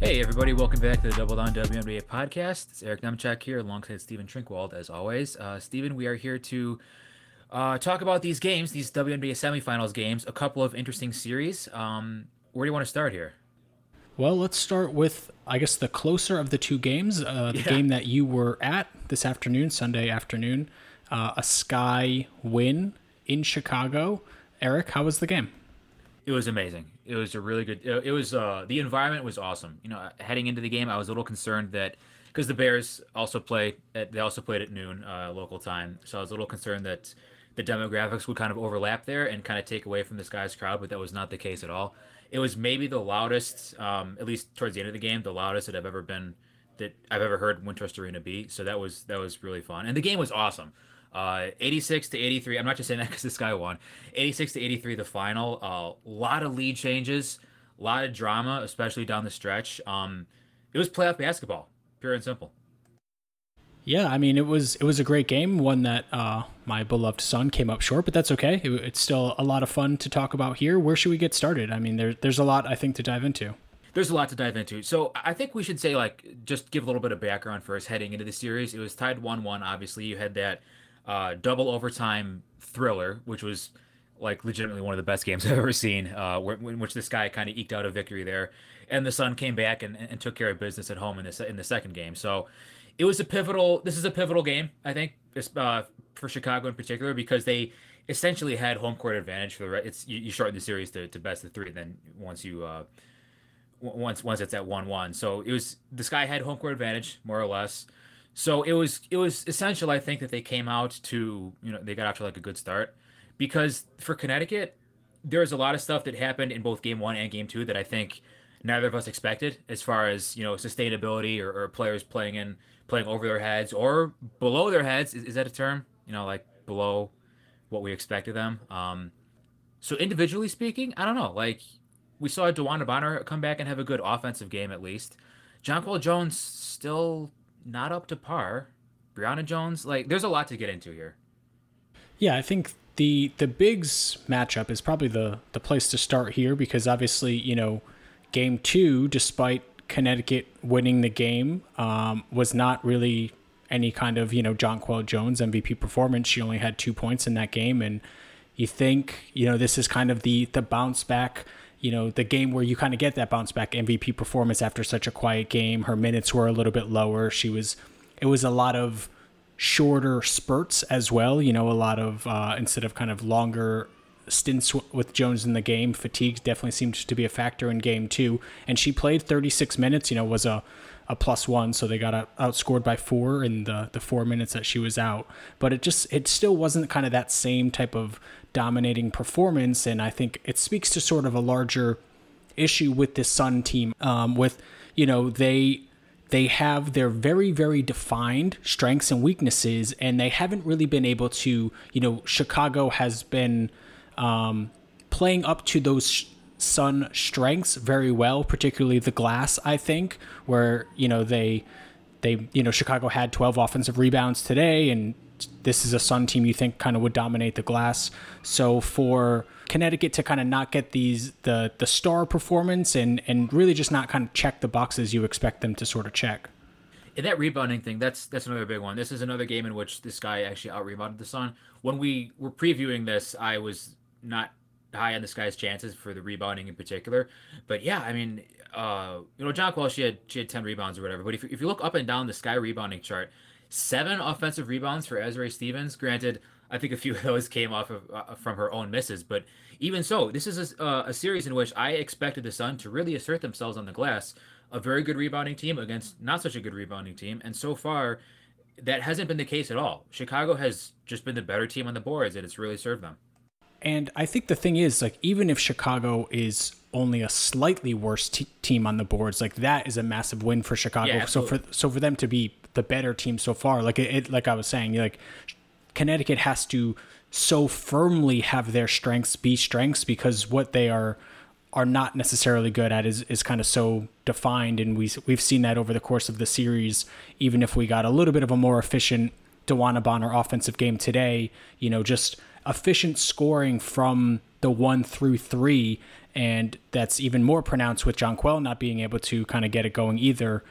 Hey, everybody, welcome back to the Double Down WNBA podcast. It's Eric Nemchak here alongside Stephen Trinkwald, as always. Uh, Stephen, we are here to uh, talk about these games, these WNBA semifinals games, a couple of interesting series. Um, where do you want to start here? Well, let's start with, I guess, the closer of the two games. Uh, the yeah. game that you were at this afternoon, Sunday afternoon, uh, a Sky win in Chicago. Eric, how was the game? It was amazing. It was a really good. It was uh, the environment was awesome. You know, heading into the game, I was a little concerned that because the Bears also play, at, they also played at noon uh, local time, so I was a little concerned that the demographics would kind of overlap there and kind of take away from the Sky's crowd, but that was not the case at all. It was maybe the loudest, um, at least towards the end of the game, the loudest that I've ever been that I've ever heard Wintrust Arena be. So that was that was really fun, and the game was awesome. Uh, 86 to 83. I'm not just saying that because the Sky won. 86 to 83, the final. A uh, lot of lead changes, a lot of drama, especially down the stretch. Um, it was playoff basketball, pure and simple. Yeah, I mean it was it was a great game, one that uh, my beloved Sun came up short, but that's okay. It, it's still a lot of fun to talk about here. Where should we get started? I mean, there's there's a lot I think to dive into. There's a lot to dive into. So I think we should say like just give a little bit of background first heading into the series. It was tied one one. Obviously, you had that uh, double overtime thriller, which was like legitimately one of the best games I've ever seen, uh, where, in which the Sky kind of eked out a victory there, and the Sun came back and, and took care of business at home in the in the second game. So it was a pivotal. This is a pivotal game, I think, uh, for Chicago in particular because they essentially had home court advantage for the. right. It's you, you shorten the series to, to best of three, and then once you. Uh, once once it's at one one, so it was the Sky had home court advantage more or less. So it was it was essential, I think, that they came out to you know they got out to like a good start because for Connecticut, there's a lot of stuff that happened in both game one and game two that I think neither of us expected as far as you know sustainability or, or players playing in playing over their heads or below their heads. Is, is that a term? You know, like below what we expected them. Um, so individually speaking, I don't know. Like we saw DeWanna Bonner come back and have a good offensive game at least. Jonquel Jones still not up to par. Brionna Jones, like there's a lot to get into here. Yeah, I think the the bigs matchup is probably the the place to start here because obviously you know game two, despite Connecticut winning the game um, was not really any kind of you know Jonquel Jones MVP performance. She only had two points in that game, and you think you know this is kind of the the bounce back. You know the game where you kind of get that bounce back MVP performance after such a quiet game. Her minutes were a little bit lower. She was it was a lot of shorter spurts as well. You know a lot of uh, instead of kind of longer stints with Jones in the game. Fatigue definitely seemed to be a factor in game two. And she played 36 minutes, you know, was a, a plus one. So they got out, outscored by four in the, the four minutes that she was out. But it just, it still wasn't kind of that same type of dominating performance. And I think it speaks to sort of a larger issue with this Sun team um, with, you know, they they have their very very defined strengths and weaknesses and they haven't really been able to you know chicago has been um, playing up to those Sun strengths very well, particularly the glass. I think where you know they they you know Chicago had 12 offensive rebounds today, and this is a Sun team you think kind of would dominate the glass. So for Connecticut to kind of not get these the the star performance and and really just not kind of check the boxes you expect them to sort of check. In that rebounding thing, that's that's another big one. This is another game in which the Sky actually out rebounded the Sun. When we were previewing this, I was not high on the Sky's chances for the rebounding in particular. But yeah, I mean, uh, you know, John Jonquel, she had she had ten rebounds or whatever. But if if you look up and down the sky rebounding chart, seven offensive rebounds for Azurá Stevens. Granted, I think a few of those came off of uh, from her own misses, but even so, this is a, uh, a series in which I expected the Sun to really assert themselves on the glass. A very good rebounding team against not such a good rebounding team, and so far, that hasn't been the case at all. Chicago has just been the better team on the boards, and it's really served them. And I think the thing is, like, even if Chicago is only a slightly worse t- team on the boards, like that is a massive win for Chicago. Yeah, so for so for them to be the better team so far, like it, it, like I was saying, like Connecticut has to so firmly have their strengths be strengths because what they are are not necessarily good at is, is kind of so defined and we we've seen that over the course of the series even if we got a little bit of a more efficient DeWanna Bonner offensive game today you know just efficient scoring from the one through three, and that's even more pronounced with Jonquel not being able to kind of get it going either.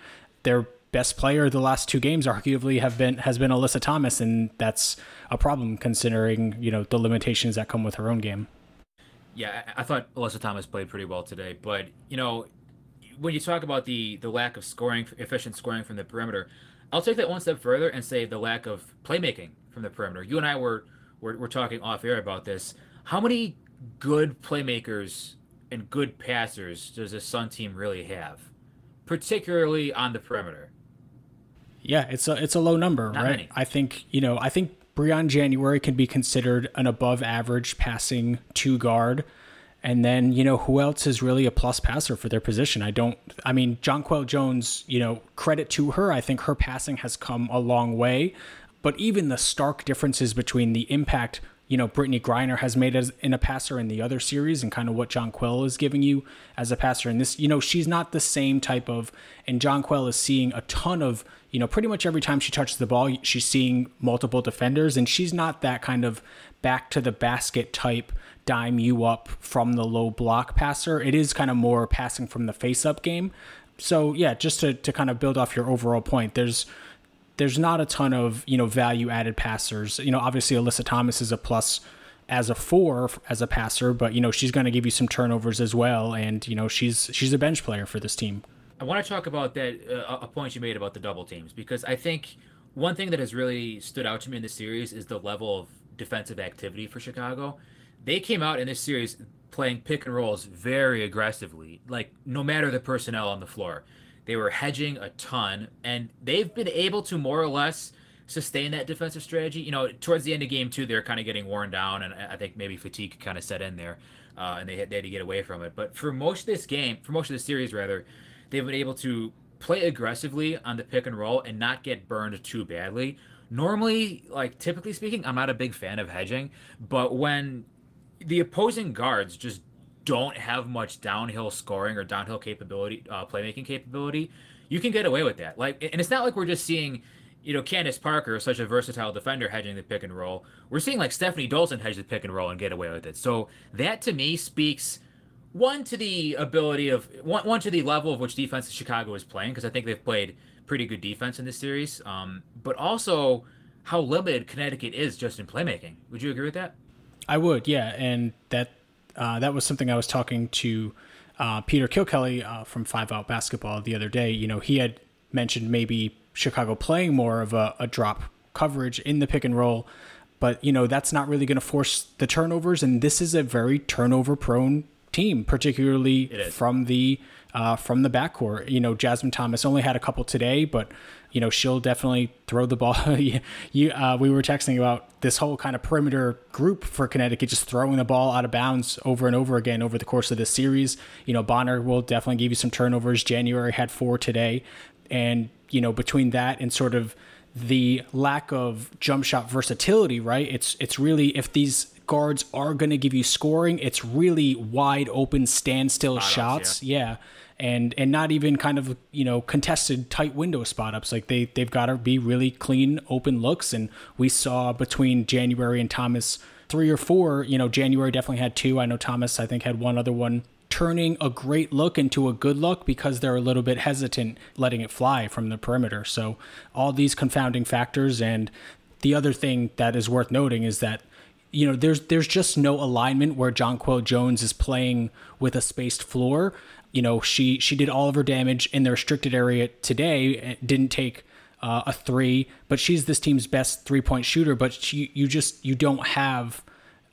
Their best player the last two games arguably have been has been Alyssa Thomas, and that's a problem considering you know the limitations that come with her own game. Yeah, I thought Alyssa Thomas played pretty well today, but you know when you talk about the the lack of scoring, efficient scoring from the perimeter, I'll take that one step further and say the lack of playmaking from the perimeter. You and I were were, were talking off air about this. How many good playmakers and good passers does the Sun team really have, particularly on the perimeter? Yeah, it's a it's a low number, Not right? Many. I think you know I think Briann January can be considered an above average passing two guard. And then, you know, who else is really a plus passer for their position? I don't, I mean, Jonquel Jones, you know, credit to her. I think her passing has come a long way. But even the stark differences between the impact you know Brittney Griner has made as in a passer in the other series and kind of what Jonquel is giving you as a passer in this you know she's not the same type of and Jonquel is seeing a ton of you know pretty much every time she touches the ball she's seeing multiple defenders and she's not that kind of back to the basket type dime you up from the low block passer. It is kind of more passing from the face up game. So yeah just to to kind of build off your overall point there's there's not a ton of you know value added passers. You know, obviously Alyssa Thomas is a plus as a four as a passer, but you know she's going to give you some turnovers as well, and you know she's she's a bench player for this team. I want to talk about that uh, a point you made about the double teams because I think one thing that has really stood out to me in this series is the level of defensive activity for Chicago. They came out in this series playing pick and rolls very aggressively, like no matter the personnel on the floor. They were hedging a ton, and they've been able to more or less sustain that defensive strategy. You know, towards the end of game two, they're kind of getting worn down, and I think maybe fatigue kind of set in there, uh, and they had, they had to get away from it. But for most of this game, for most of the series rather, they've been able to play aggressively on the pick and roll and not get burned too badly. Normally, like typically speaking, I'm not a big fan of hedging, but when the opposing guards just don't have much downhill scoring or downhill capability, uh, playmaking capability, you can get away with that. Like, and it's not like we're just seeing, you know, Candace Parker, such a versatile defender, hedging the pick and roll. We're seeing like Stephanie Dolson hedge the pick and roll and get away with it. So that to me speaks one to the ability of one, one to the level of which defense Chicago is playing because I think they've played pretty good defense in this series. Um, but also how limited Connecticut is just in playmaking. Would you agree with that? I would, yeah, and that uh, that was something I was talking to uh, Peter Kilkelly uh, from Five Out Basketball the other day. You know, he had mentioned maybe Chicago playing more of a, a drop coverage in the pick and roll, but you know that's not really going to force the turnovers. And this is a very turnover prone team, particularly from the uh, from the backcourt. You know, Jasmine Thomas only had a couple today, but you know she'll definitely throw the ball. you, uh, we were texting about this whole kind of perimeter group for Connecticut, just throwing the ball out of bounds over and over again over the course of this series. You know, Bonner will definitely give you some turnovers. January had four today, and you know between that and sort of the lack of jump shot versatility, right? It's it's really if these guards are going to give you scoring, it's really wide open standstill shots. yeah. yeah and and not even kind of you know contested tight window spot ups. Like they they've got to be really clean open looks. And we saw between January and Thomas three or four. You know, January definitely had two. I know Thomas I think had one other one turning a great look into a good look because they're a little bit hesitant letting it fly from the perimeter. So all these confounding factors and the other thing that is worth noting is that you know there's there's just no alignment where Jonquel Jones is playing with a spaced floor you know she she did all of her damage in the restricted area today didn't take uh, a three but she's this team's best three point shooter but she, you just you don't have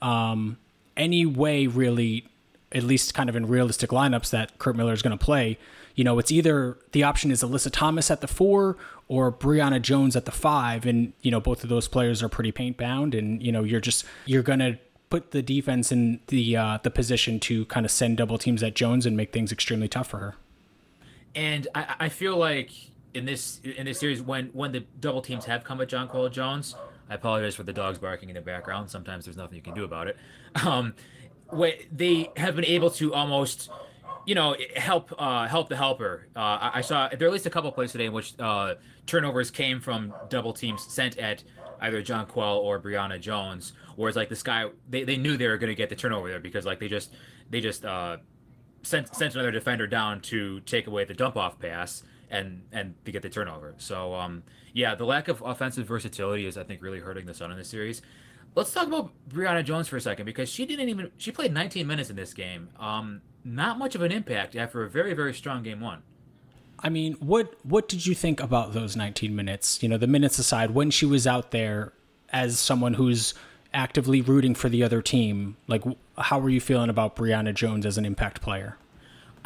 um, any way really at least kind of in realistic lineups that Curt Miller is going to play. You know it's either the option is Alyssa Thomas at the four or Brionna Jones at the five and you know both of those players are pretty paint bound and you know you're just you're going to put the defense in the uh, the position to kind of send double teams at Jones and make things extremely tough for her. And I, I feel like in this in this series, when when the double teams have come at Jonquel Jones, I apologize for the dogs barking in the background. Sometimes there's nothing you can do about it. Um, they have been able to almost you know, help uh, help the helper. Uh, I, I, saw there are at least a couple plays today in which uh, turnovers came from double teams sent at either John Jonquel or Brionna Jones. Whereas like the Sky, they, they knew they were going to get the turnover there because like they just they just uh, sent sent another defender down to take away the dump off pass and and to get the turnover. So um, yeah, the lack of offensive versatility is I think really hurting the Sun in this series. Let's talk about Brionna Jones for a second because she didn't even she played 19 minutes in this game. Um, not much of an impact after a very very strong game one. I mean, what what did you think about those 19 minutes? You know, the minutes aside, when she was out there as someone who's actively rooting for the other team, like how were you feeling about Brionna Jones as an impact player?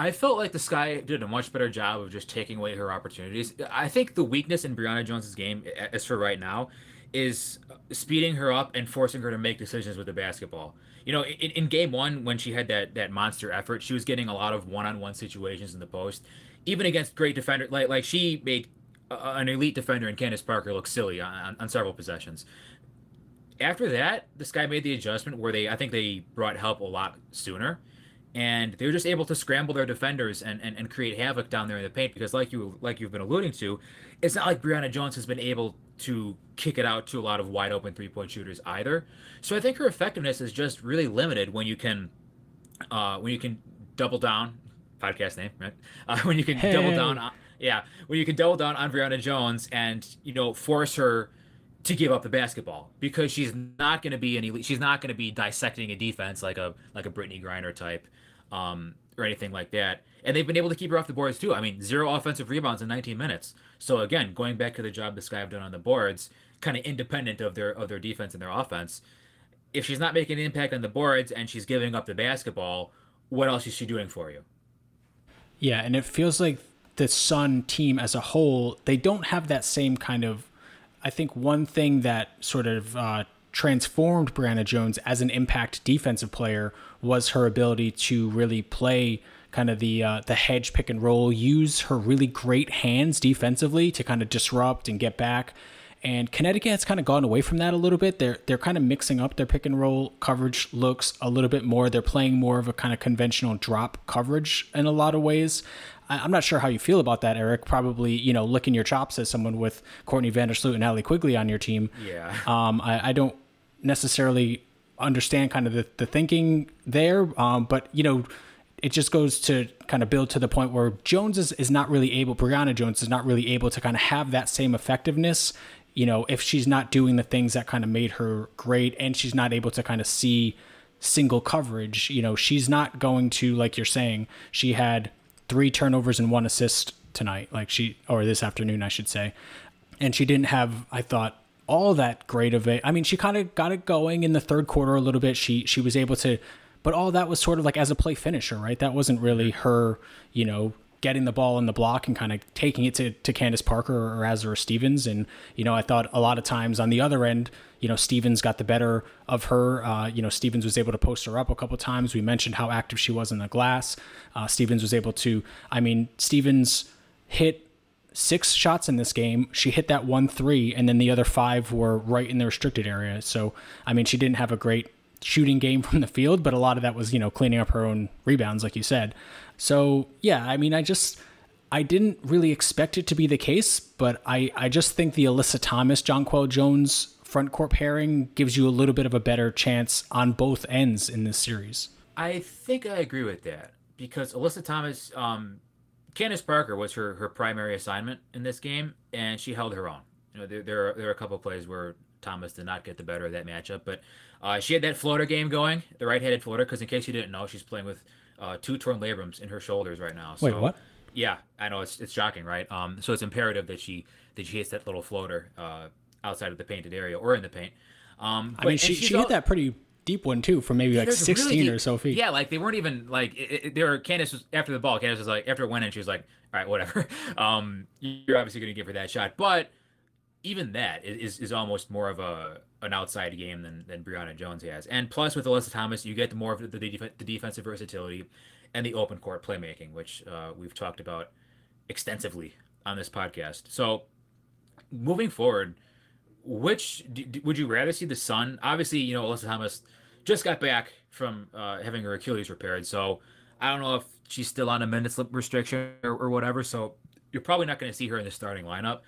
I felt like the Sky did a much better job of just taking away her opportunities. I think the weakness in Brionna Jones's game, as for right now, is speeding her up and forcing her to make decisions with the basketball. You know, in, in game one, when she had that that monster effort, she was getting a lot of one-on-one situations in the post, even against great defenders. Like like she made an elite defender in Candace Parker look silly on, on several possessions. After that, the Sky made the adjustment where they I think they brought help a lot sooner and they were just able to scramble their defenders and, and, and create havoc down there in the paint because like you like you've been alluding to, it's not like Brionna Jones has been able to kick it out to a lot of wide open three point shooters either. So I think her effectiveness is just really limited when you can uh, when you can double down podcast name right uh, when you can hey. double down on, yeah when you can double down on Brionna Jones and you know force her to give up the basketball because she's not going to be an elite. She's not going to be dissecting a defense like a like a Brittney Griner type, um, or anything like that. And they've been able to keep her off the boards too. I mean, zero offensive rebounds in 19 minutes. So again, going back to the job the Sky have done on the boards, kind of independent of their of their defense and their offense. If she's not making an impact on the boards and she's giving up the basketball, what else is she doing for you? Yeah, and it feels like the Sun team as a whole, they don't have that same kind of I think one thing that sort of uh, transformed Brionna Jones as an impact defensive player was her ability to really play kind of the uh, the hedge pick and roll, use her really great hands defensively to kind of disrupt and get back. And Connecticut has kind of gone away from that a little bit. They're they're kind of mixing up their pick and roll coverage looks a little bit more. They're playing more of a kind of conventional drop coverage in a lot of ways. I'm not sure how you feel about that, Eric. Probably, you know, licking your chops as someone with Courtney Vandersloot and Allie Quigley on your team. Yeah. Um, I, I don't necessarily understand kind of the, the thinking there, um, but you know, it just goes to kind of build to the point where Jones is, is not really able, Brionna Jones is not really able to kind of have that same effectiveness. You know, if she's not doing the things that kind of made her great and she's not able to kind of see single coverage, you know, she's not going to, like you're saying, she had three turnovers and one assist tonight, like she or this afternoon, I should say. And she didn't have, I thought, all that great of it. I mean, she kind of got it going in the third quarter a little bit. She she was able to, but all that was sort of like as a play finisher, right? That wasn't really her, you know, getting the ball in the block and kind of taking it to, to Candace Parker or Azurá Stevens. And, you know, I thought a lot of times on the other end, you know, Stevens got the better of her. Uh, you know, Stevens was able to post her up a couple times. We mentioned how active she was in the glass. Uh, Stevens was able to, I mean, Stevens hit six shots in this game. She hit that one three, and then the other five were right in the restricted area. So, I mean, she didn't have a great shooting game from the field, but a lot of that was, you know, cleaning up her own rebounds, like you said. So yeah, I mean, I just I didn't really expect it to be the case, but I I just think the Alyssa Thomas Jonquel Jones front court pairing gives you a little bit of a better chance on both ends in this series. I think I agree with that because Alyssa Thomas, um, Candace Parker was her her primary assignment in this game, and she held her own. You know, there there are, there are a couple plays where Thomas did not get the better of that matchup, but uh, she had that floater game going, the right-handed floater. Because in case you didn't know, she's playing with uh, two torn labrums in her shoulders right now. So, Wait, what? Yeah, I know it's it's shocking, right? Um, so it's imperative that she that she hits that little floater uh, outside of the painted area or in the paint. Um, but, I mean, she she all, hit that pretty deep one too, from maybe like sixteen really or so feet. Yeah, like they weren't even like it, it, they were. Candace was after the ball. Candace was like after it went in, she was like, "All right, whatever. Um, you're obviously going to give her that shot." But even that is is almost more of a an outside game than than Brionna Jones has. And plus with Alyssa Thomas, you get more of the, the, the defensive versatility and the open court playmaking, which uh, we've talked about extensively on this podcast. So moving forward, which d- would you rather see the Sun? Obviously, you know Alyssa Thomas just got back from uh, having her Achilles repaired, so I don't know if she's still on a minutes restriction or, or whatever. So you're probably not going to see her in the starting lineup.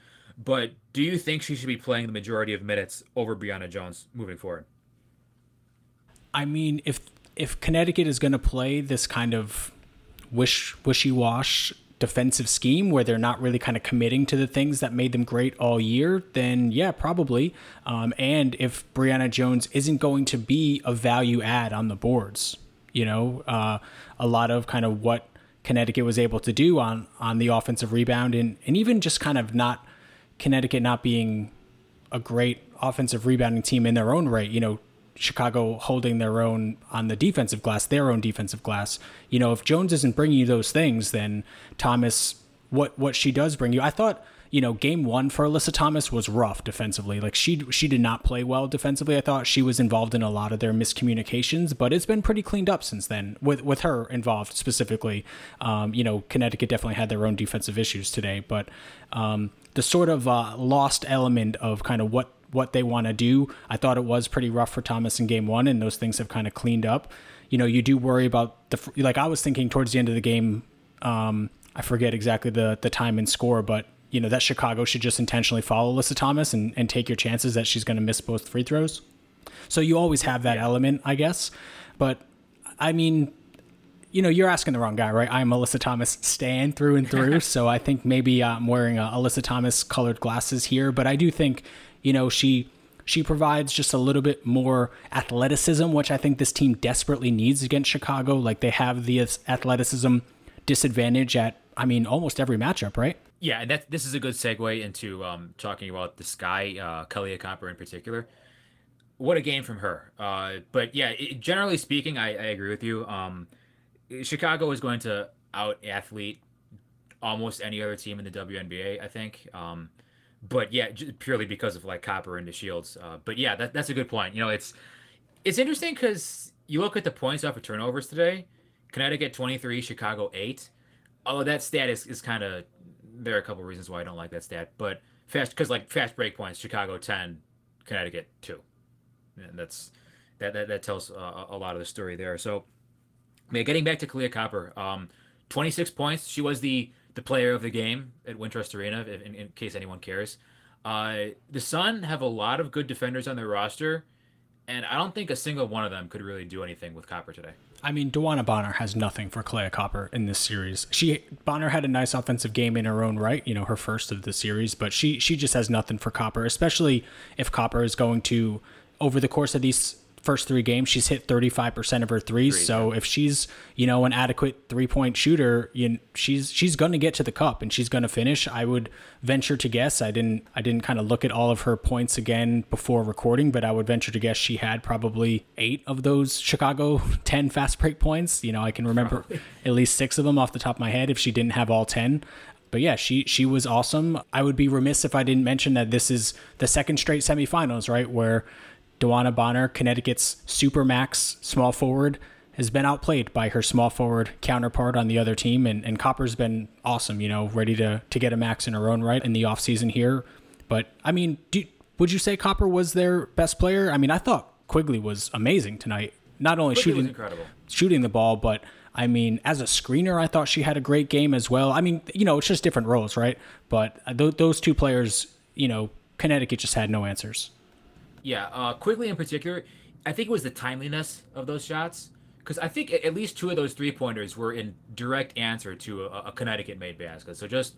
But do you think she should be playing the majority of minutes over Brionna Jones moving forward? I mean, if if Connecticut is going to play this kind of wish wishy wash defensive scheme where they're not really kind of committing to the things that made them great all year, then yeah, probably. Um, and if Brionna Jones isn't going to be a value add on the boards, you know, uh, a lot of kind of what Connecticut was able to do on on the offensive rebound and and even just kind of not Connecticut not being a great offensive rebounding team in their own right, you know, Chicago holding their own on the defensive glass, their own defensive glass. You know, if Jones isn't bringing you those things, then Thomas, what what she does bring you, I thought. You know, game one for Alyssa Thomas was rough defensively. Like she she did not play well defensively. I thought she was involved in a lot of their miscommunications, but it's been pretty cleaned up since then with with her involved specifically. Um, you know, Connecticut definitely had their own defensive issues today, but um, the sort of uh, lost element of kind of what what they want to do. I thought it was pretty rough for Thomas in game one, and those things have kind of cleaned up. You know, you do worry about the like. I was thinking towards the end of the game. Um, I forget exactly the the time and score, but you know that Chicago should just intentionally follow Alyssa Thomas and, and take your chances that she's going to miss both free throws. So you always have that element, I guess. But I mean, you know, you're asking the wrong guy, right? I'm Alyssa Thomas stand through and through. so I think maybe uh, I'm wearing uh, Alyssa Thomas colored glasses here, but I do think you know, she she provides just a little bit more athleticism, which I think this team desperately needs against Chicago. Like they have the athleticism disadvantage at, I mean, almost every matchup, right? Yeah, and that this is a good segue into um, talking about the Sky, uh, Kahleah Copper in particular. What a game from her! Uh, but yeah, it, generally speaking, I, I, agree with you. Um, Chicago is going to out athlete almost any other team in the WNBA. I think. Um, but yeah, purely because of like Copper and DeShields. Uh, but yeah, that, that's a good point. You know, it's it's interesting because you look at the points off of turnovers today. Connecticut 23, Chicago 8. Although that stat is, is kind of there are a couple reasons why I don't like that stat, but fast because like fast break points, Chicago 10, Connecticut 2. And that's that that, that tells uh, a lot of the story there. So, man, getting back to Kahleah Copper, um, 26 points. She was the the player of the game at Wintrust Arena, in, in case anyone cares. Uh, the Sun have a lot of good defenders on their roster, and I don't think a single one of them could really do anything with Copper today. I mean, DeWanna Bonner has nothing for Kahleah Copper in this series. She Bonner had a nice offensive game in her own right, you know, her first of the series, but she she just has nothing for Copper, especially if Copper is going to over the course of these first three games, she's hit 35% of her threes. Three, so yeah. if she's, you know, an adequate three point shooter, you know, she's, she's going to get to the cup and she's going to finish. I would venture to guess. I didn't, I didn't kind of look at all of her points again before recording, but I would venture to guess she had probably eight of those Chicago 10 fast break points. You know, I can remember probably. at least six of them off the top of my head if she didn't have all 10 but yeah, she she was awesome. I would be remiss if I didn't mention that this is the second straight semifinals, right? Where DeWanna Bonner, Connecticut's supermax small forward, has been outplayed by her small forward counterpart on the other team. And, and Copper's been awesome, you know, ready to, to get a max in her own right in the offseason here. But, I mean, do, would you say Copper was their best player? I mean, I thought Quigley was amazing tonight. Not only Quigley shooting shooting the ball, but I mean, as a screener, I thought she had a great game as well. I mean, you know, it's just different roles, right? But uh, th- those two players, you know, Connecticut just had no answers. Yeah, uh, Quigley in particular, I think it was the timeliness of those shots because I think at least two of those three pointers were in direct answer to a, a Connecticut made basket. So just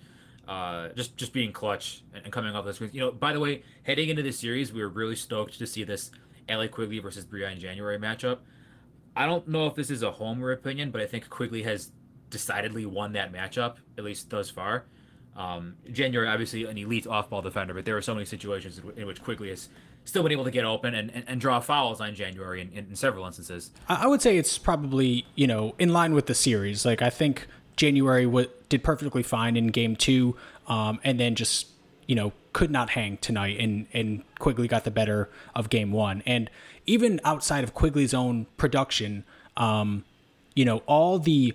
uh, just just being clutch and, and coming off the screens. You know, by the way, heading into this series, we were really stoked to see this Allie Quigley versus Briann January matchup. I don't know if this is a homer opinion, but I think Quigley has decidedly won that matchup at least thus far. Um, January obviously an elite off-ball defender, but there are so many situations in, in which Quigley has still been able to get open and, and, and draw fouls on January in, in, in, several instances. I would say it's probably, you know, in line with the series. Like, I think January w- did perfectly fine in game two, um, and then just, you know, could not hang tonight, and, and Quigley got the better of game one. And even outside of Quigley's own production, um, you know, all the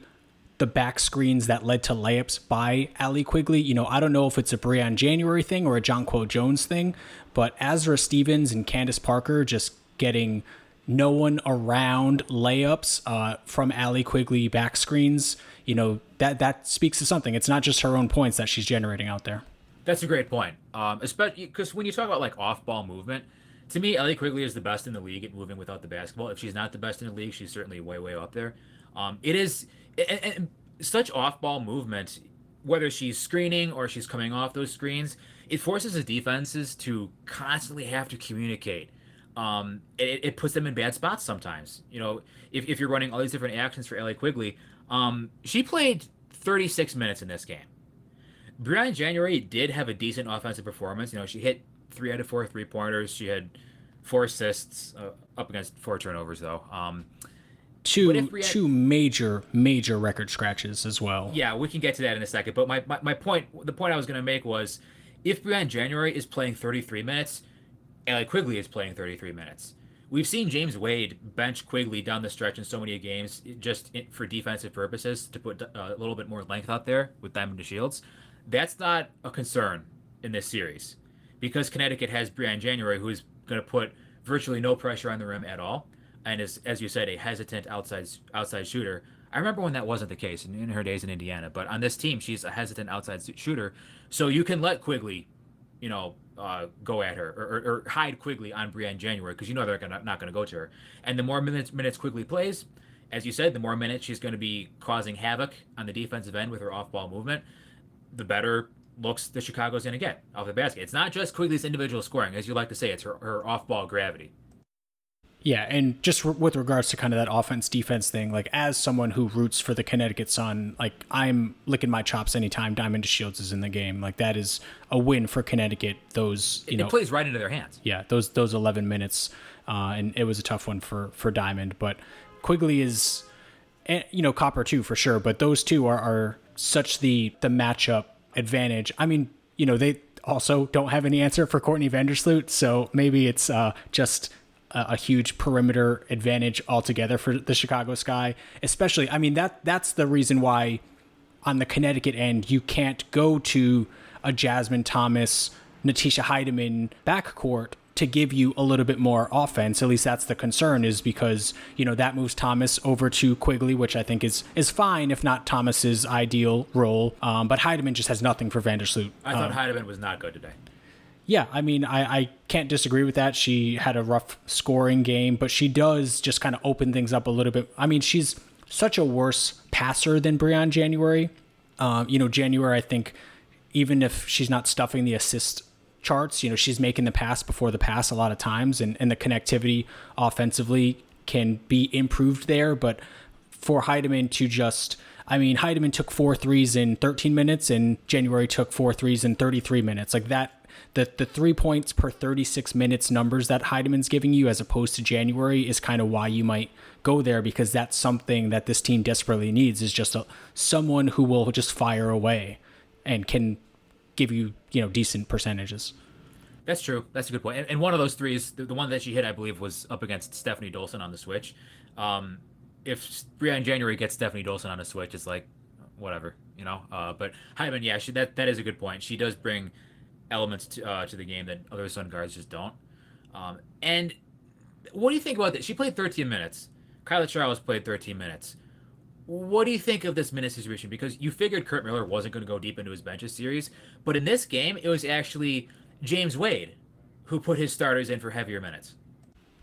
the back screens that led to layups by Allie Quigley. You know, I don't know if it's a Briann January thing or a Jonquel Jones thing, but Azurá Stevens and Candace Parker just getting no one around layups uh, from Allie Quigley back screens, you know, that that speaks to something. It's not just her own points that she's generating out there. That's a great point. Um, especially because when you talk about like off-ball movement, to me, Allie Quigley is the best in the league at moving without the basketball. If she's not the best in the league, she's certainly way, way up there. Um, it is and, and such off-ball movement, whether she's screening or she's coming off those screens, it forces the defenses to constantly have to communicate. Um, it, it puts them in bad spots sometimes. You know, if, if you're running all these different actions for Allie Quigley, um, she played 36 minutes in this game. Brianna January did have a decent offensive performance. You know, she hit three out of four three pointers. She had four assists, uh, up against four turnovers though. Um, two two major major record scratches as well. Yeah, we can get to that in a second. But my, my, my point, the point I was going to make was, if Briann January is playing 33 minutes, Allie Quigley is playing 33 minutes. We've seen James Wade bench Quigley down the stretch in so many games just for defensive purposes to put uh, a little bit more length out there with Diamond DeShields. That's not a concern in this series because Connecticut has Briann January, who's going to put virtually no pressure on the rim at all, and is, as you said, a hesitant outside outside shooter. I remember when that wasn't the case in, in her days in Indiana, but on this team, she's a hesitant outside shooter. So you can let Quigley, you know, uh, go at her or, or, or, hide Quigley on Briann January because you know they're gonna, not going to go to her. And the more minutes minutes Quigley plays, as you said, the more minutes she's going to be causing havoc on the defensive end with her off ball movement, the better looks the Chicago's going to get off the basket. It's not just Quigley's individual scoring, as you like to say, it's her, her off ball gravity. Yeah, and just re- with regards to kind of that offense defense thing, like as someone who roots for the Connecticut Sun, like I'm licking my chops anytime Diamond DeShields is in the game. Like that is a win for Connecticut. Those you it, know it plays right into their hands. Yeah, those those 11 minutes, uh, and it was a tough one for for Diamond, but Quigley is, and you know Copper too for sure. But those two are are such the the matchup advantage. I mean, you know they also don't have any answer for Courtney Vandersloot, so maybe it's uh, just a, huge perimeter advantage altogether for the Chicago Sky. Especially, I mean that that's the reason why on the Connecticut end you can't go to a Jasmine Thomas, Natisha Hiedeman backcourt to give you a little bit more offense. At least that's the concern, is because you know that moves Thomas over to Quigley, which I think is is fine, if not Thomas's ideal role. Um, but Hiedeman just has nothing for Vandersloot. I thought um, Hiedeman was not good today. Yeah, I mean, I, I can't disagree with that. She had a rough scoring game, but she does just kind of open things up a little bit. I mean, she's such a worse passer than Briann January. Um, you know, January, I think, even if she's not stuffing the assist charts, you know, she's making the pass before the pass a lot of times, and, and the connectivity offensively can be improved there. But for Hiedeman to just I mean, Hiedeman took four threes in 13 minutes, and January took four threes in 33 minutes. Like that the the three points per 36 minutes numbers that Hiedeman's giving you as opposed to January is kind of why you might go there because that's something that this team desperately needs is just a, someone who will just fire away and can give you you know decent percentages. That's true. That's a good point. And, and one of those threes, the, the, one that she hit, I believe, was up against Stephanie Dolson on the switch. Um, if Briann January gets Stephanie Dolson on a switch, it's like whatever, you know. Uh, but Hiedeman, yeah, she, that that is a good point. She does bring elements to, uh, to the game that other Sun guards just don't. Um, and what do you think about this? She played 13 minutes. Kaila Charles played 13 minutes. What do you think of this minute situation? Because you figured Curt Miller wasn't going to go deep into his benches series, but in this game, it was actually James Wade who put his starters in for heavier minutes.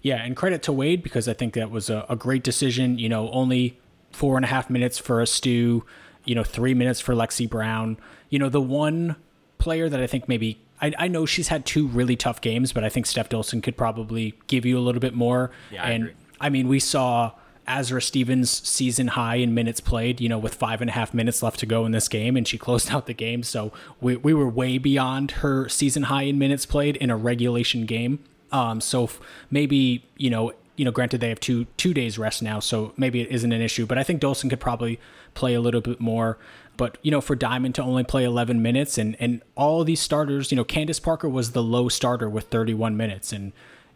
Yeah, and credit to Wade because I think that was a, a great decision. You know, only four and a half minutes for Astou, you know, three minutes for Lexi Brown. You know, the one player that I think maybe I, I know she's had two really tough games, but I think Steph Dolson could probably give you a little bit more. Yeah, and I, I mean, we saw Azurá Stevens season high in minutes played, you know, with five and a half minutes left to go in this game, and she closed out the game. So we, we were way beyond her season high in minutes played in a regulation game. Um, so maybe, you know, you know, granted they have two two days rest now, so maybe it isn't an issue. But I think Dolson could probably play a little bit more. But you know, for Diamond to only play 11 minutes, and and all these starters, you know, Candace Parker was the low starter with 31 minutes, and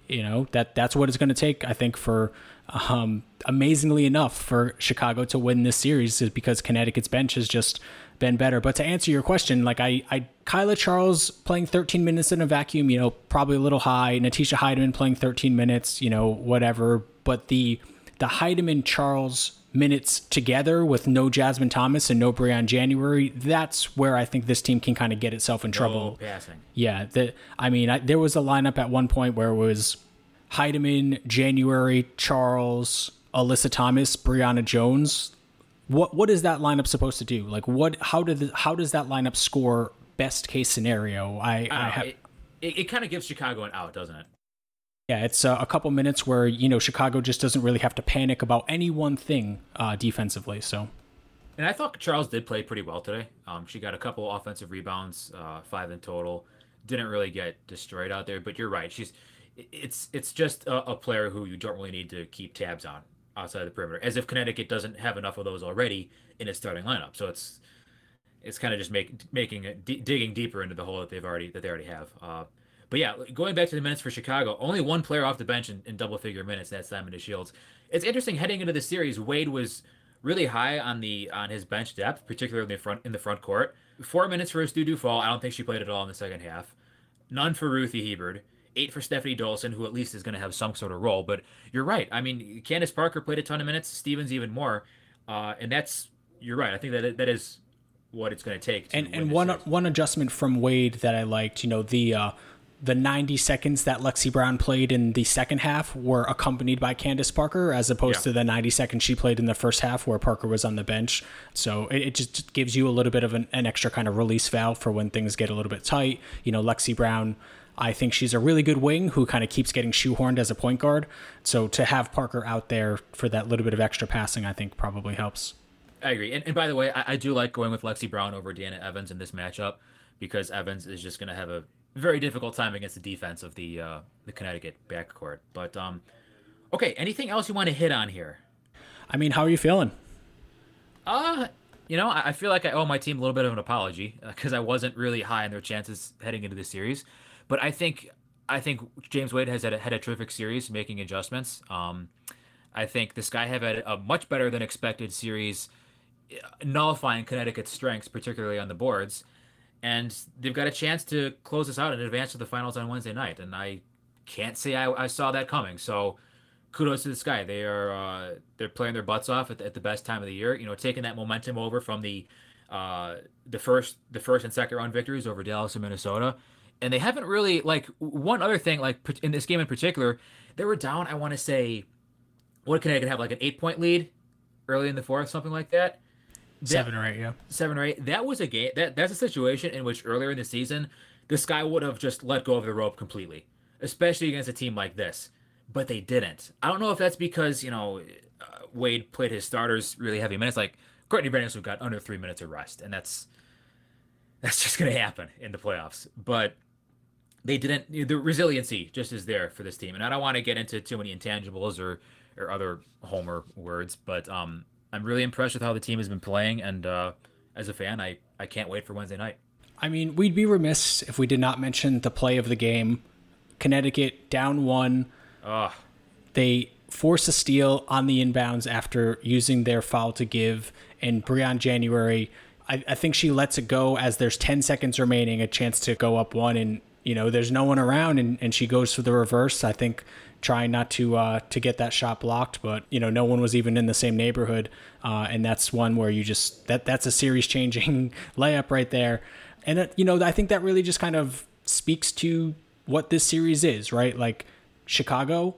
you know that that's what it's going to take, I think, for um, amazingly enough for Chicago to win this series, is because Connecticut's bench has just been better. But to answer your question, like I, I Kaila Charles playing 13 minutes in a vacuum, you know, probably a little high. Natisha Hiedeman playing 13 minutes, you know, whatever. But the the Hiedeman Charles minutes together with no Jasmine Thomas and no Briann January, that's where I think this team can kind of get itself in trouble. No passing. Yeah, the, I mean, I, there was a lineup at one point where it was Hiedeman, January, Charles, Alyssa Thomas, Brionna Jones. What what is that lineup supposed to do? Like, what? How did the, how does that lineup score best case scenario? I, I, I have. It, it, it kind of gives Chicago an out, doesn't it? Yeah, it's uh, a couple minutes where you know Chicago just doesn't really have to panic about any one thing uh, defensively. So, and I thought Charles did play pretty well today. Um, she got a couple offensive rebounds, uh, five in total. Didn't really get destroyed out there, but you're right. She's it's it's just a, a player who you don't really need to keep tabs on outside the perimeter, as if Connecticut doesn't have enough of those already in its starting lineup. So it's it's kind of just make, making digging deeper into the hole that they've already that they already have. Uh, but yeah, going back to the minutes for Chicago, only one player off the bench in, in double figure minutes. That's Diamond DeShields. It's interesting heading into the series. Wade was really high on the on his bench depth, particularly in the front in the front court. Four minutes for Stu Fall. I don't think she played at all in the second half. None for Ruthie Hebard. Eight for Stephanie Dolson, who at least is going to have some sort of role. But you're right. I mean, Candace Parker played a ton of minutes. Stevens even more. Uh, and that's you're right. I think that that is what it's going to take. and and one one adjustment from Wade that I liked, you know, the uh, the 90 seconds that Lexi Brown played in the second half were accompanied by Candace Parker, as opposed yeah. to the 90 seconds she played in the first half where Parker was on the bench. So it, it just gives you a little bit of an, an, extra kind of release valve for when things get a little bit tight. You know, Lexi Brown, I think she's a really good wing who kind of keeps getting shoehorned as a point guard. So to have Parker out there for that little bit of extra passing, I think probably helps. I agree. And, and by the way, I, I do like going with Lexi Brown over Deanna Evans in this matchup because Evans is just going to have a very difficult time against the defense of the uh, the Connecticut backcourt. But um, okay, anything else you want to hit on here? I mean, how are you feeling? Uh, you know, I, I feel like I owe my team a little bit of an apology because uh, I wasn't really high on their chances heading into the series. But I think I think James Wade has had a, had a terrific series, making adjustments. Um, I think the Sky have had a much better than expected series, uh, nullifying Connecticut's strengths, particularly on the boards and they've got a chance to close this out and advance to the finals on Wednesday night. And I can't say I, I saw that coming. So kudos to the Sky. They are uh, they're playing their butts off at the, at the best time of the year. You know, taking that momentum over from the uh, the first the first and second round victories over Dallas and Minnesota. And they haven't really like one other thing like in this game in particular, they were down. I want to say, what Connecticut have like an eight point lead early in the fourth, something like that that, seven or eight, yeah, seven or eight. That was a game. That that's a situation in which earlier in the season, the Sky would have just let go of the rope completely, especially against a team like this. But they didn't. I don't know if that's because you know uh, Wade played his starters really heavy minutes. Like Courtney Brandon got under three minutes of rest, and that's that's just going to happen in the playoffs. But they didn't. The resiliency just is there for this team, and I don't want to get into too many intangibles or or other Homer words, but um, I'm really impressed with how the team has been playing, and uh, as a fan, I I can't wait for Wednesday night. I mean, we'd be remiss if we did not mention the play of the game. Connecticut down one. Ugh. They force a steal on the inbounds after using their foul to give, and Briann January. I, I think she lets it go as there's 10 seconds remaining, a chance to go up one, and you know there's no one around, and, and she goes for the reverse. I think trying not to uh, to get that shot blocked, but you know no one was even in the same neighborhood, uh, and that's one where you just that that's a series changing layup right there, and you know I think that really just kind of speaks to what this series is, right? Like Chicago,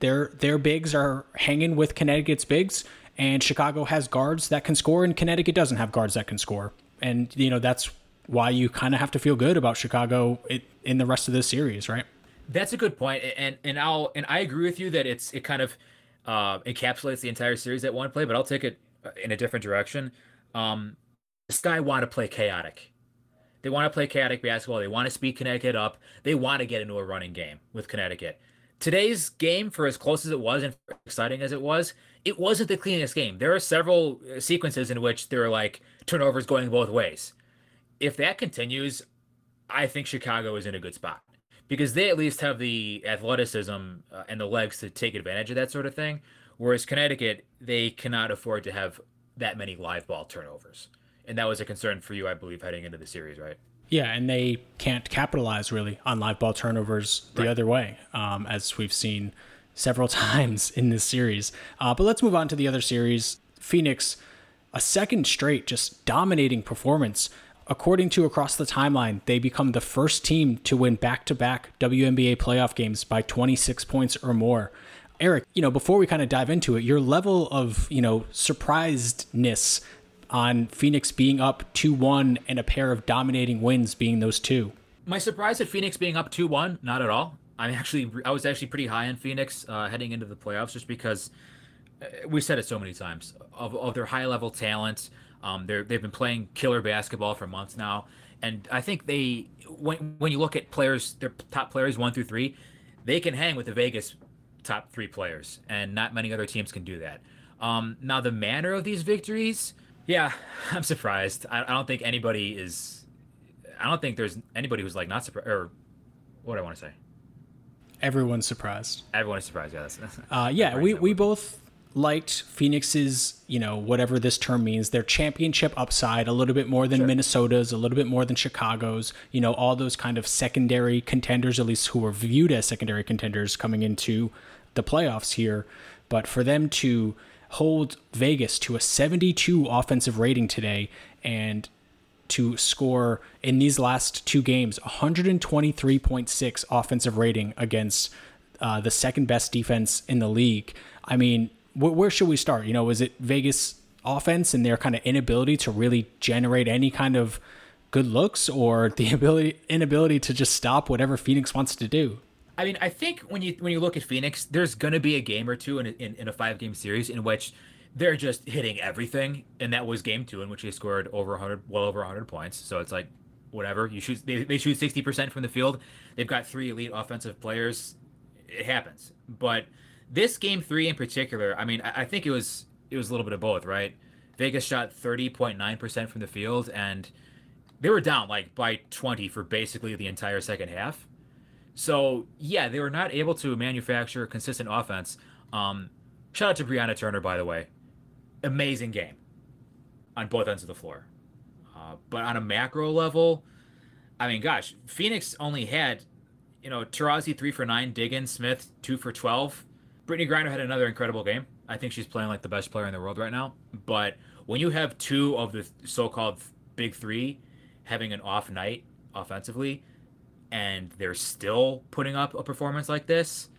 their their bigs are hanging with Connecticut's bigs, and Chicago has guards that can score, and Connecticut doesn't have guards that can score, and you know that's why you kind of have to feel good about Chicago in the rest of this series, right? That's a good point, and and I'll and I agree with you that it's it kind of uh, encapsulates the entire series at one play, but I'll take it uh, in a different direction. Um, Sky want to play chaotic. They want to play chaotic basketball. They want to speed Connecticut up. They want to get into a running game with Connecticut. Today's game, for as close as it was and exciting as it was, it wasn't the cleanest game. There are several uh, sequences in which there are like turnovers going both ways. If that continues, I think Chicago is in a good spot because they at least have the athleticism uh, and the legs to take advantage of that sort of thing. Whereas Connecticut, they cannot afford to have that many live ball turnovers. And that was a concern for you, I believe, heading into the series, right? Yeah, and they can't capitalize really on live ball turnovers the right. other way, um, as we've seen several times in this series. Uh, but let's move on to the other series. Phoenix, a second straight, just dominating performance. According to Across the Timeline, they become the first team to win back to back WNBA playoff games by 26 points or more. Eric, you know, before we kind of dive into it, your level of, you know, surprisedness on Phoenix being up 2 1 and a pair of dominating wins being those two. My surprise at Phoenix being up 2 1, not at all. I'm actually, I was actually pretty high on Phoenix uh, heading into the playoffs just because uh, we said it so many times of, of their high level talent. Um, they're, they've been playing killer basketball for months now. And I think they, when, when you look at players, their top players one through three, they can hang with the Vegas top three players, and not many other teams can do that. Um, now, the manner of these victories, yeah, I'm surprised. I, I, don't think anybody is. I don't think there's anybody who's like not surprised, or what do I want to say. Everyone's surprised. Everyone is surprised. Yeah, that's. Uh, yeah, we we both liked Phoenix's, you know, whatever this term means, their championship upside a little bit more than sure. Minnesota's, a little bit more than Chicago's, you know, all those kind of secondary contenders, at least who were viewed as secondary contenders coming into the playoffs here. But for them to hold Vegas to a 72 offensive rating today and to score in these last two games 123.6 offensive rating against uh, the second best defense in the league. I mean, wh- where should we start? You know, is it Vegas offense and their kind of inability to really generate any kind of good looks or the ability inability to just stop whatever Phoenix wants to do? I mean, I think when you when you look at Phoenix, there's going to be a game or two in a, in, in a five game series in which they're just hitting everything, and that was game two in which they scored over 100, well over 100 points. So it's like whatever you shoot, they, they shoot 60 percent from the field. They've got three elite offensive players. It happens, but this game three in particular, I mean, I, think it was it was a little bit of both, right? Vegas shot 30.9 percent from the field, and they were down like by 20 for basically the entire second half so yeah, they were not able to manufacture consistent offense. Um, shout out to Brianna Turner, by the way. Amazing game on both ends of the floor. Uh, but on a macro level, I mean, gosh, Phoenix only had, you know, Taurasi three for nine, Diggins, Smith two for twelve. Brittney Griner had another incredible game. I think she's playing like the best player in the world right now. But when you have two of the so-called big three having an off night offensively, and they're still putting up a performance like this,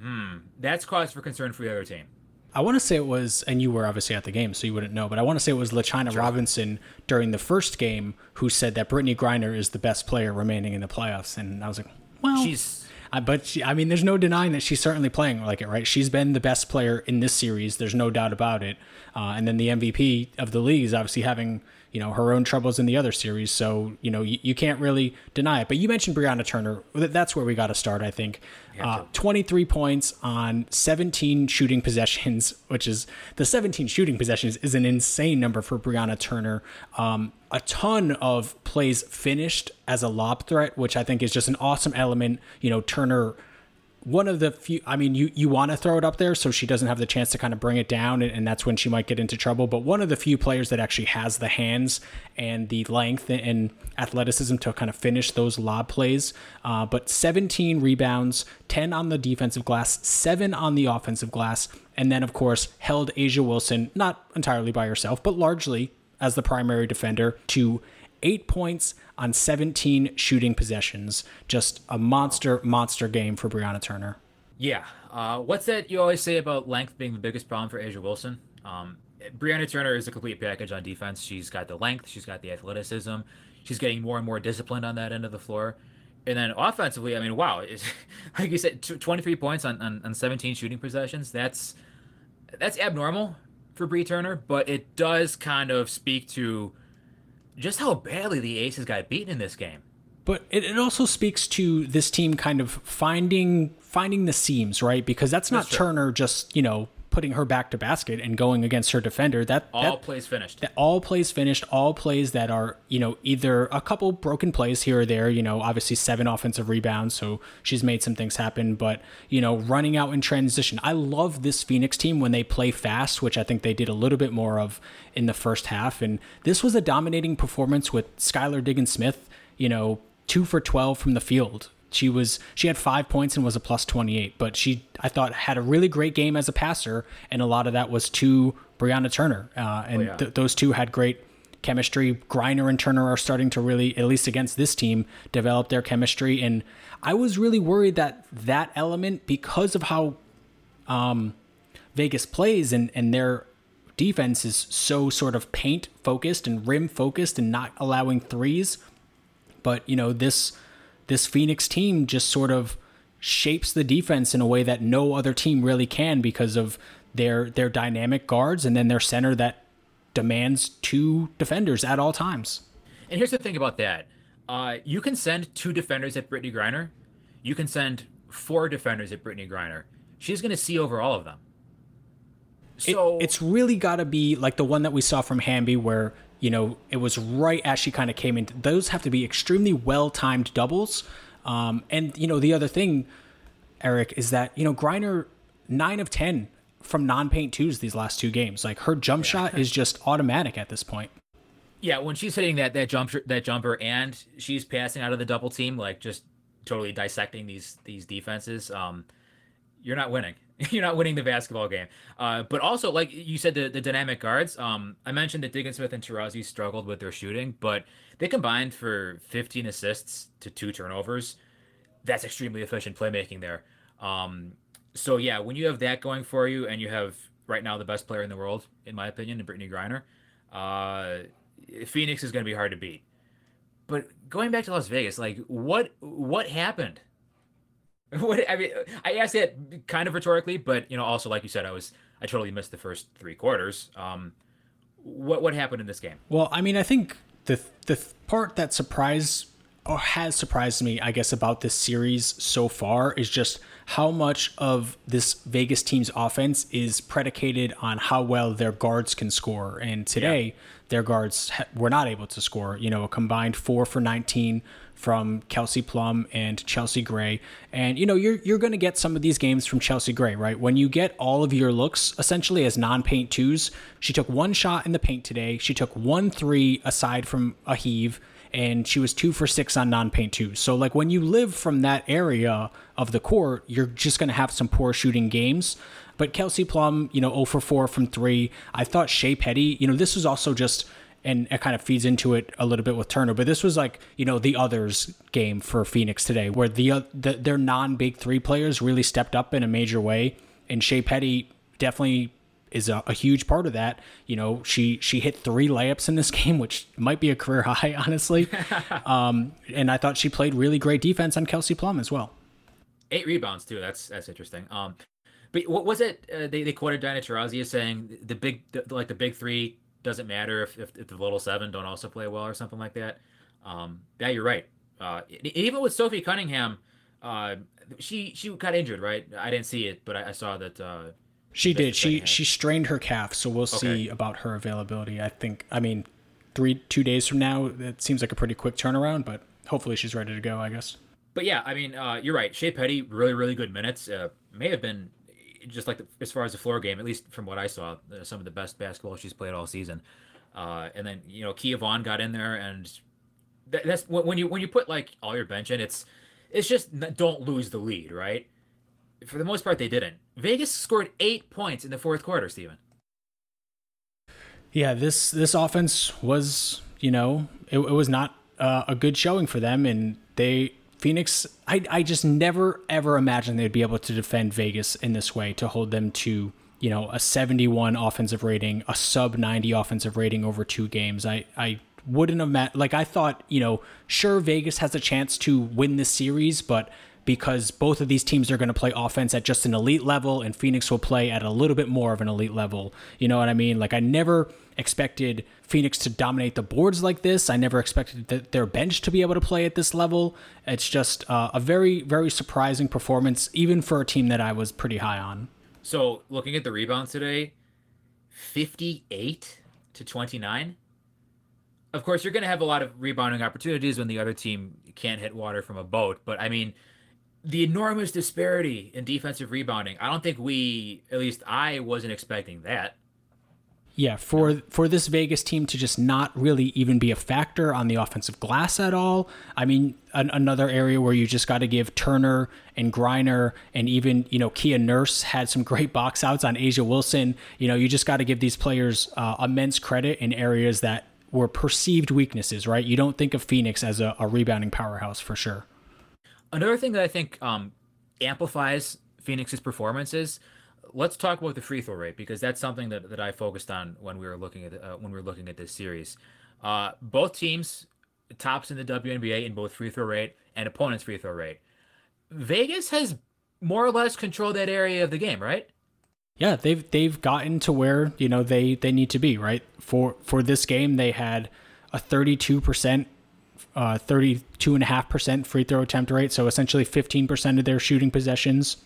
hmm, that's cause for concern for the other team. I want to say it was, and you were obviously at the game, so you wouldn't know, but I want to say it was LaChina sure. Robinson during the first game who said that Brittney Griner is the best player remaining in the playoffs. And I was like, well, she's. But she, I mean, there's no denying that she's certainly playing like it, right? She's been the best player in this series. There's no doubt about it. Uh, and then the MVP of the league is obviously having you know her own troubles in the other series. So you know you, you can't really deny it. But you mentioned Brianna Turner. That's where we got to start. I think uh, 23 points on 17 shooting possessions, which is the 17 shooting possessions is an insane number for Brianna Turner. Um, a ton of plays finished as a lob threat, which I think is just an awesome element. You know Turner one of the few i mean you you want to throw it up there so she doesn't have the chance to kind of bring it down and, and, that's when she might get into trouble but one of the few players that actually has the hands and the length and athleticism to kind of finish those lob plays uh, but 17 rebounds 10 on the defensive glass 7 on the offensive glass and then of course held A'ja Wilson not entirely by herself but largely as the primary defender to eight points on 17 shooting possessions. Just a monster, monster game for Brianna Turner. Yeah. Uh, what's that you always say about length being the biggest problem for A'ja Wilson? Um, Brianna Turner is a complete package on defense. She's got the length, she's got the athleticism, she's getting more and more disciplined on that end of the floor. And then offensively, I mean, wow, like you said, 23 points on, on, on 17 shooting possessions. That's that's abnormal for Brie Turner, but it does kind of speak to just how badly the Aces got beaten in this game. But it, it also speaks to this team kind of finding finding the seams, right? Because that's not that's Turner just, you know, putting her back to basket and going against her defender. That all that, plays finished. That all plays finished. All plays that are you know either a couple broken plays here or there. You know, obviously seven offensive rebounds, so she's made some things happen. But you know, running out in transition. I love this Phoenix team when they play fast, which I think they did a little bit more of in the first half. And this was a dominating performance with Skylar Diggins Smith. You know, two for twelve from the field She was she had five points and was a plus 28, but she I thought had a really great game as a passer, and a lot of that was to Brianna Turner, uh, and oh, yeah. th- those two had great chemistry. Griner and Turner are starting to really, at least against this team, develop their chemistry. And I was really worried that that element, because of how um, Vegas plays and, and their defense is so sort of paint focused and rim focused and not allowing threes. But, you know, this this Phoenix team just sort of shapes the defense in a way that no other team really can because of their their dynamic guards and then their center that demands two defenders at all times. And here's the thing about that: uh, you can send two defenders at Brittney Griner. You can send four defenders at Brittney Griner. She's going to see over all of them. So it, it's really got to be like the one that we saw from Hamby, where you know it was right as she kind of came in. Those have to be extremely well timed doubles. Um, and you know the other thing, Eric, is that you know Griner nine of ten from non-paint twos these last two games. Like her jump yeah. shot is just automatic at this point. Yeah, when she's hitting that that jump that jumper and she's passing out of the double team, like just totally dissecting these these defenses, um, you're not winning. you're not winning the basketball game. Uh, but also, like you said, the, the dynamic guards. Um, I mentioned that Diggins Smith and Taurasi struggled with their shooting, but they combined for 15 assists to two turnovers. That's extremely efficient playmaking there. Um, so yeah, when you have that going for you, and you have right now the best player in the world, in my opinion, in Brittney Griner, uh, Phoenix is going to be hard to beat. But going back to Las Vegas, like what what happened? What I mean, I asked it kind of rhetorically, but you know, also like you said, I was I totally missed the first three quarters. Um, what what happened in this game? Well, I mean, I think the the part that surprised or has surprised me, I guess, about this series so far is just how much of this Vegas team's offense is predicated on how well their guards can score. And today, yeah. Their guards were not able to score. You know, a combined four for 19 from Kelsey Plum and Chelsea Gray. And you know, you're you're going to get some of these games from Chelsea Gray, right? When you get all of your looks essentially as non-paint twos. She took one shot in the paint today. She took one three aside from a heave and she was two for six on non-paint twos. So like when you live from that area of the court, you're just going to have some poor shooting games. But Kelsey Plum, you know, 0 for 4 from three. I thought Shey Peddy, you know, this was also just, and it kind of feeds into it a little bit with Turner, but this was like, you know, the others game for Phoenix today, where the, uh, the their non big three players really stepped up in a major way. And Shey Peddy definitely is a, a, huge part of that. You know, she she hit three layups in this game, which might be a career high, honestly. um, and I thought she played really great defense on Kelsey Plum as well. Eight rebounds too. That's that's interesting. Um, but what was it? Uh, they they quoted Diana Taurasi as saying the big the, like the big three doesn't matter if, if, if the little seven don't also play well or something like that. Um, yeah, you're right. Uh, even with Sophie Cunningham, uh, she she got injured, right? I didn't see it, but I, I saw that uh, she did. She she strained her calf, so we'll okay. see about her availability. I think. I mean, three two days from now, it seems like a pretty quick turnaround, but hopefully she's ready to go. I guess. But yeah, I mean, uh, you're right. Shey Peddy, really really good minutes. Uh, may have been just like the, as far as the floor game, at least from what I saw, uh, some of the best basketball she's played all season. Uh, and then you know Kia Vaughn got in there, and that, that's when you when you put like all your bench in, it's it's just don't lose the lead, right? For the most part, they didn't. Vegas scored eight points in the fourth quarter, Stephen. Yeah, this this offense was, you know, it, it was not uh, a good showing for them, and they Phoenix. I I just never ever imagined they'd be able to defend Vegas in this way to hold them to you know a 71 offensive rating, a sub 90 offensive rating over two games. I I wouldn't have met like I thought. You know, sure Vegas has a chance to win this series, but because both of these teams are going to play offense at just an elite level and Phoenix will play at a little bit more of an elite level. You know what I mean? Like I never expected Phoenix to dominate the boards like this. I never expected th- their bench to be able to play at this level. It's just uh, a very very surprising performance even for a team that I was pretty high on. So, looking at the rebounds today, 58 to 29 of course, you're going to have a lot of rebounding opportunities when the other team can't hit water from a boat. But I mean, the enormous disparity in defensive rebounding. I don't think we, at least I, wasn't expecting that. Yeah, for for this Vegas team to just not really even be a factor on the offensive glass at all. I mean, an, another area where you just got to give Turner and Griner and even you know Kia Nurse had some great box outs on A'ja Wilson. You know, you just got to give these players uh, immense credit in areas that were perceived weaknesses. Right? You don't think of Phoenix as a, a rebounding powerhouse for sure. Another thing that I think um, amplifies Phoenix's performances let's talk about the free throw rate because that's something that, that I focused on when we were looking at uh, when we were looking at this series. Uh, both teams tops in the WNBA in both free throw rate and opponents' free throw rate. Vegas has more or less controlled that area of the game, right? Yeah, they've they've gotten to where you know they they need to be. Right for for this game, they had a thirty two percent. Uh, 32.5% free throw attempt rate. So essentially 15% of their shooting possessions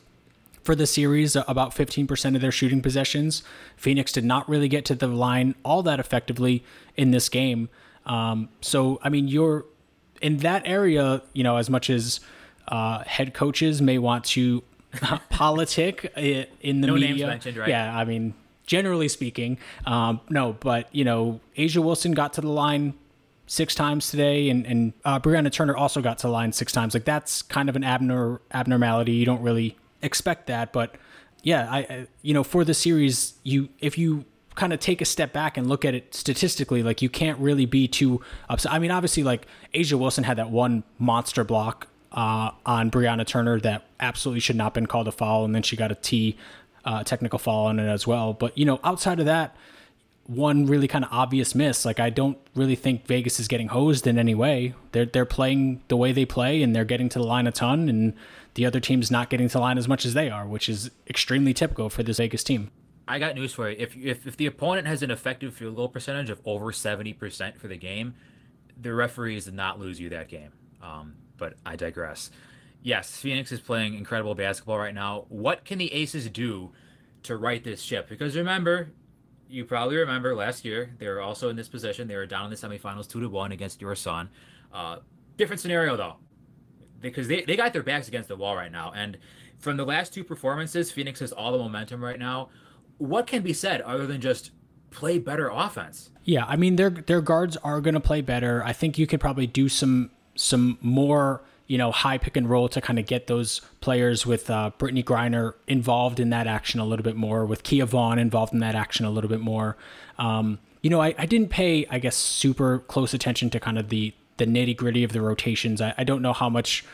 for the series, about 15% of their shooting possessions. Phoenix did not really get to the line all that effectively in this game. Um, so, I mean, you're in that area, you know, as much as uh, head coaches may want to politic in the no media. Right? Yeah, I mean, generally speaking, um, no, but, you know, A'ja Wilson got to the line six times today, and and uh, Brianna Turner also got to the line six times. Like that's kind of an abnor- abnormality. You don't really expect that. But yeah, I, I you know for the series, you if you kind of take a step back and look at it statistically, like you can't really be too upset. I mean, obviously, like A'ja Wilson had that one monster block uh, on Brianna Turner that absolutely should not have been called a foul, and then she got a T uh, technical foul on it as well. But you know, outside of that, one really kind of obvious miss. Like I don't really think Vegas is getting hosed in any way. They're they're playing the way they play, and they're getting to the line a ton, and the other team's not getting to the line as much as they are, which is extremely typical for this Vegas team. I got news for you. If, if, if the opponent has an effective field goal percentage of over 70% for the game, the referees did not lose you that game. Um, but I digress. Yes, Phoenix is playing incredible basketball right now. What can the Aces do to right this ship? Because remember, you probably remember last year they were also in this position. They were down in the semifinals two to one against your Sun. Uh, different scenario though because they, they got their backs against the wall right now. And from the last two performances, Phoenix has all the momentum right now. What can be said other than just play better offense? Yeah, I mean their their guards are going to play better. I think you could probably do some some more you know high pick and roll to kind of get those players with uh, Brittney Griner involved in that action a little bit more, with Kia Vaughn involved in that action a little bit more. Um, you know, I, I didn't pay, I guess, super close attention to kind of the the nitty gritty of the rotations. I, I, don't know how much,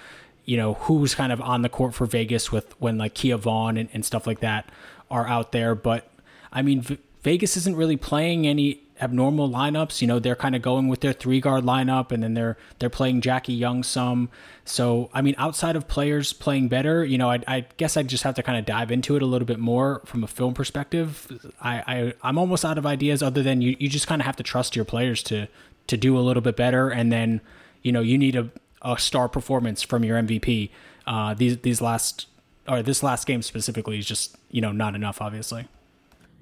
you know, who's kind of on the court for Vegas with when like Kia Vaughn and, and stuff like that are out there. But I mean, v- Vegas isn't really playing any abnormal lineups. You know, they're kind of going with their three guard lineup, and then they're they're playing Jackie Young some. So I mean, outside of players playing better, you know, I, I guess I just have to kind of dive into it a little bit more from a film perspective. I, I I'm almost out of ideas other than you you just kind of have to trust your players to to do a little bit better, and then you know you need a, a star performance from your MVP. Uh, these these last or this last game specifically is just you know not enough, obviously.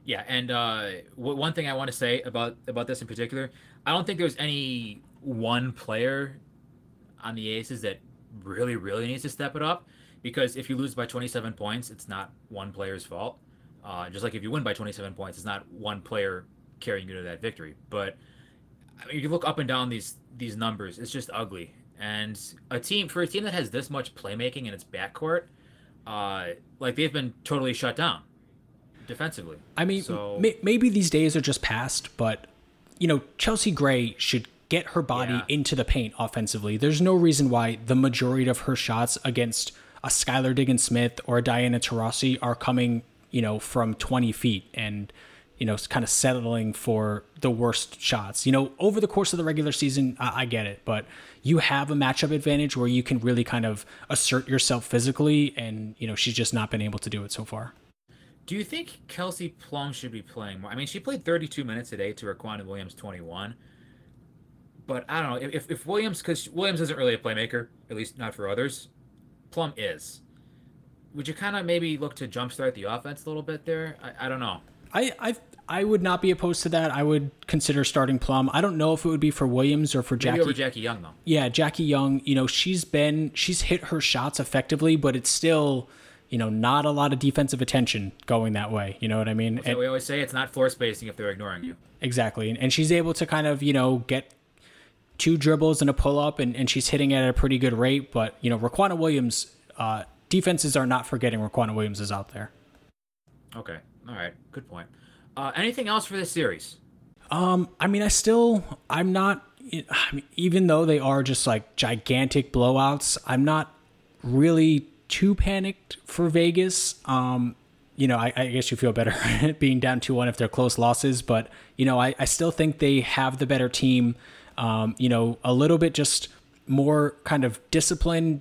Yeah, and uh, w- one thing I want to say about about this in particular, I don't think there's any one player on the Aces that really really needs to step it up because if you lose by 27 points, it's not one player's fault. Uh, just like if you win by 27 points, it's not one player carrying you to that victory. But I mean, you look up and down these these numbers, it's just ugly. And a team for a team that has this much playmaking in its backcourt, uh, like they've been totally shut down defensively. I mean, so, may, maybe these days are just past, but you know, Chelsea Gray should get her body yeah. into the paint offensively. There's no reason why the majority of her shots against a Skylar Diggins Smith or a Diana Taurasi are coming, you know, from 20 feet and you know, kind of settling for the worst shots. You know, over the course of the regular season, I, I, get it, but you have a matchup advantage where you can really kind of assert yourself physically, and you know, she's just not been able to do it so far. Do you think Kelsey Plum should be playing more? I mean, she played 32 minutes today to Riquna Williams 21. But I don't know if, if Williams, because Williams isn't really a playmaker, at least not for others. Plum is. Would you kind of maybe look to jumpstart the offense a little bit there? I, I don't know. I, I I would not be opposed to that. I would consider starting Plum. I don't know if it would be for Williams or for Jackie. Maybe over Jackie Young though. Yeah, Jackie Young. You know, she's been she's hit her shots effectively, but it's still, you know, not a lot of defensive attention going that way. You know what I mean? So we always say it's not floor spacing if they're ignoring you. Exactly. And, and she's able to kind of, you know, get two dribbles and a pull up, and, and she's hitting it at a pretty good rate. But, you know, Riquna Williams, uh, defenses are not forgetting Riquna Williams is out there. Okay. All right. Good point. Uh, anything else for this series? Um, I mean, I still, I'm not, I mean, even though they are just like gigantic blowouts, I'm not really too panicked for Vegas. Um, you know, I, I, guess you feel better being down 2 1 if they're close losses, but, you know, I, I still think they have the better team. Um, you know, a little bit just more kind of disciplined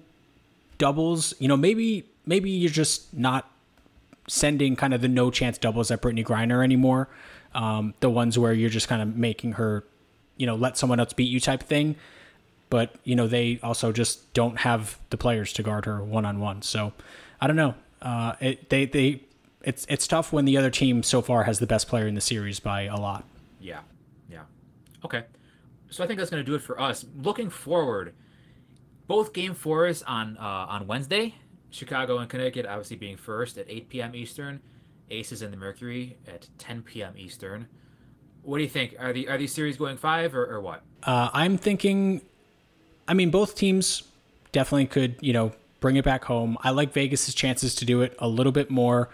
doubles. You know, maybe maybe you're just not sending kind of the no chance doubles at Brittney Griner anymore. Um, the ones where you're just kind of making her, you know, let someone else beat you type thing. But you know, they also just don't have the players to guard her one on one. So I don't know. Uh, it, they they it's it's tough when the other team so far has the best player in the series by a lot. Yeah, yeah. Okay, so I think that's going to do it for us. Looking forward, both game fours on uh, on Wednesday. Chicago and Connecticut obviously being first at 8 p.m. Eastern. Aces and the Mercury at 10 p.m. Eastern. What do you think? Are the are these series going five or, or what? Uh, I'm thinking. I mean, both teams definitely could you know bring it back home. I like Vegas's chances to do it a little bit more.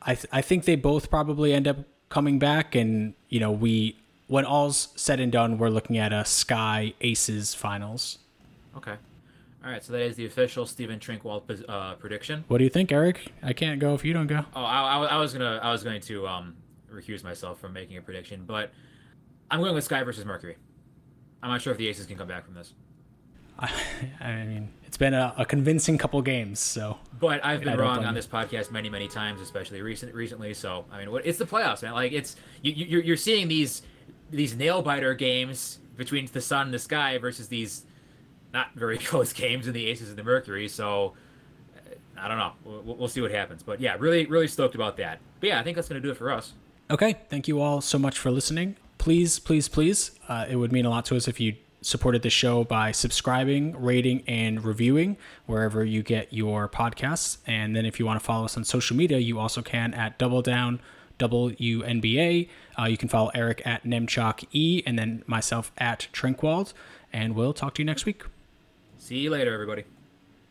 I th- I think they both probably end up coming back, and you know we when all's said and done, we're looking at a Sky Aces finals. Okay. All right, so that is the official Stephen Trinkwald uh, prediction. What do you think, Eric? I can't go if you don't go. Oh, I, I, I was gonna, I was going to um, recuse myself from making a prediction, but I'm going with Sky versus Mercury. I'm not sure if the Aces can come back from this. I, I mean, it's been a, a, convincing couple games, so. But I've been wrong on this podcast many, many times, especially recent, recently. So I mean, what, it's the playoffs, man. Like it's you, you're, you're seeing these these nail biter games between the Sun and the Sky versus these not very close games in the Aces and the Mercury. So I don't know. We'll, we'll, see what happens. But yeah, really, really stoked about that. But yeah, I think that's going to do it for us. Okay. Thank you all so much for listening. Please, please, please, uh, it would mean a lot to us if you supported the show by subscribing, rating, and reviewing wherever you get your podcasts. And then if you want to follow us on social media, you also can at Double Down WNBA. Uh, you can follow Eric at Nemchock E and then myself at Trinkwald. And we'll talk to you next week. See you later, everybody.